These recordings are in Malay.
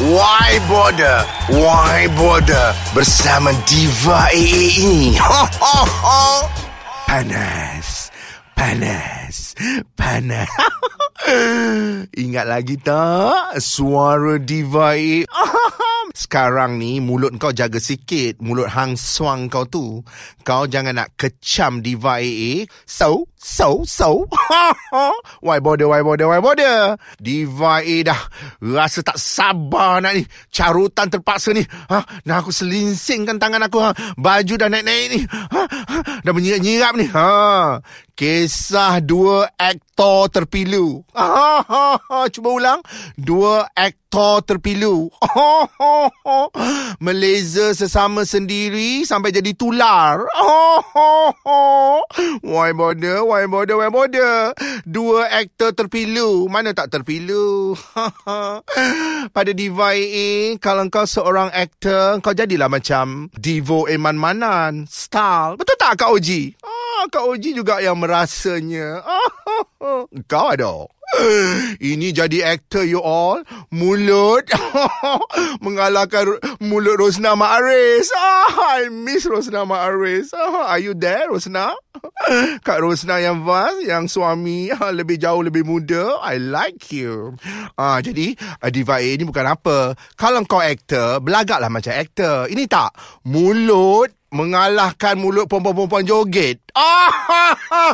Why Border? Why Border? Bersama Diva ini. Ho, ho, ho. Panas. Panas. Panas. Ingat lagi tak? Suara Diva AA. Sekarang ni mulut kau jaga sikit. Mulut hang suang kau tu. Kau jangan nak kecam Diva AA. So, so, so. why bother, why bother, why bother? Diva AA dah rasa tak sabar nak ni. Carutan terpaksa ni. Ha? Nak aku selinsingkan tangan aku. Ha? Baju dah naik-naik ni. Ha? Ha? Dah menyirap-nyirap ni. Ha? Kisah dua aktor terpilu. Cuba ulang. Dua aktor terpilu. Meleza sesama sendiri sampai jadi tular. Why bother? Why bother? Why bother? Dua aktor terpilu. Mana tak terpilu? Pada Diva AA, kalau kau seorang aktor, kau jadilah macam Divo Eman Manan. Style. Betul tak Kak Oji? Ah, Kak Oji juga yang merasanya. Kau ada. Ini jadi aktor you all. Mulut. Mengalahkan mulut Rosna Ma'aris. Ah, I miss Rosna Ma'aris. Ah, are you there, Rosna? Kak Rosna yang vas, yang suami lebih jauh, lebih muda. I like you. Ah, jadi, ah, Diva A ni bukan apa. Kalau kau aktor, belagaklah macam aktor. Ini tak. Mulut mengalahkan mulut perempuan-perempuan joget. Ah,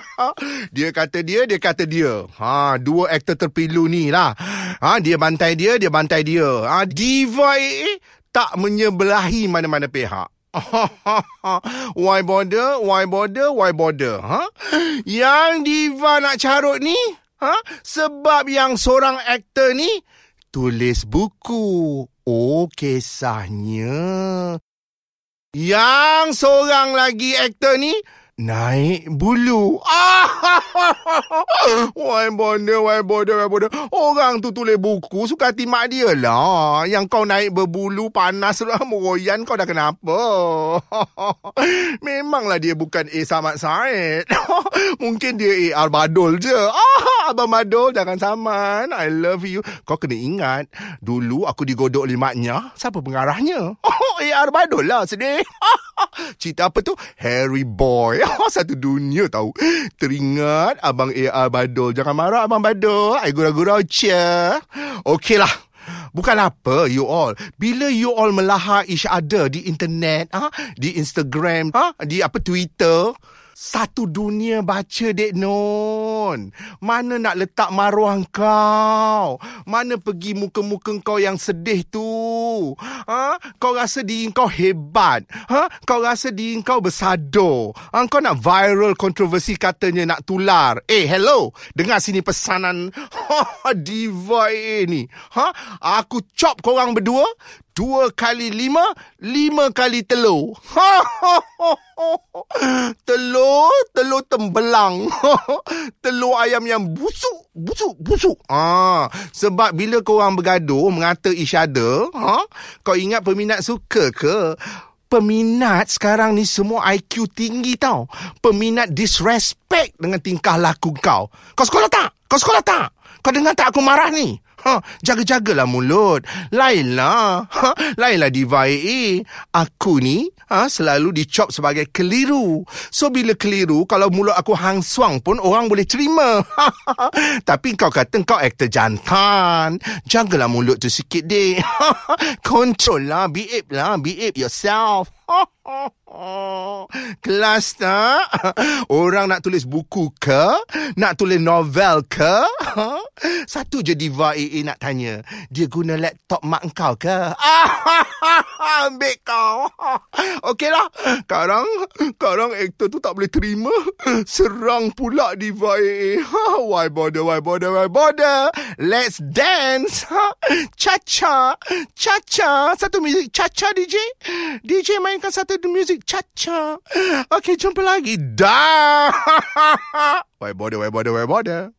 dia kata dia, dia kata dia. Ha, dua aktor terpilu ni lah. Ha, dia bantai dia, dia bantai dia. Ha, diva AA tak menyebelahi mana-mana pihak. why bother? Why bother? Why bother? Ha? Yang diva nak carut ni, ha? Sebab yang seorang aktor ni tulis buku. Oh, kisahnya. Yang seorang lagi aktor ni naik bulu. Ah, why bother, why bother, why bother. Orang tu tulis buku suka hati mak dia lah. Yang kau naik berbulu panas lah meroyan kau dah kenapa. Memanglah dia bukan A Samad Said. Mungkin dia A Arbadol je. Ah, Abang Badol jangan saman. I love you. Kau kena ingat. Dulu aku digodok oleh maknya. Siapa pengarahnya? Oh, A Arbadol lah sedih. Cerita apa tu? Harry Boy. Satu dunia tahu. Teringat Abang A.R. Badol. Jangan marah Abang Badol. I gurau-gurau je. Okey lah. Bukan apa you all. Bila you all melahar each other di internet, ha? di Instagram, ha? di apa Twitter, satu dunia baca dek non. Mana nak letak maruah kau? Mana pergi muka-muka kau yang sedih tu? Ha? Kau rasa diri kau hebat? Ha? Kau rasa diri kau bersado? Ha? Kau nak viral kontroversi katanya nak tular? Eh, hello. Dengar sini pesanan diva A ni. Ha? Aku chop korang berdua. Dua kali lima, lima kali telur. telur, telur tembelang. telur ayam yang busuk, busuk, busuk. Ah, sebab bila kau orang bergaduh mengata each other, ha? Kau ingat peminat suka ke? Peminat sekarang ni semua IQ tinggi tau. Peminat disrespect dengan tingkah laku kau. Kau sekolah tak? Kau sekolah tak? Kau dengar tak aku marah ni? Ha, jaga-jagalah mulut. Lainlah. Ha, lainlah diva AA. Aku ni ha, selalu dicop sebagai keliru. So, bila keliru, kalau mulut aku hang suang pun orang boleh terima. Tapi kau kata kau aktor jantan. Jagalah mulut tu sikit, dek. Control lah. Behave lah. Behave yourself. Kelas tak? Orang nak tulis buku ke? Nak tulis novel ke? Satu je Diva AA nak tanya. Dia guna laptop mak kau ke? Ambil kau. Okeylah. Sekarang, sekarang aktor tu tak boleh terima. Serang pula Diva AA. Why bother, why bother, why bother? Let's dance. Cha-cha. Cha-cha. Satu muzik cha-cha DJ. DJ mainkan satu muzik cha-cha. Okey, jumpa lagi. Dah. Why bother, why bother, why bother?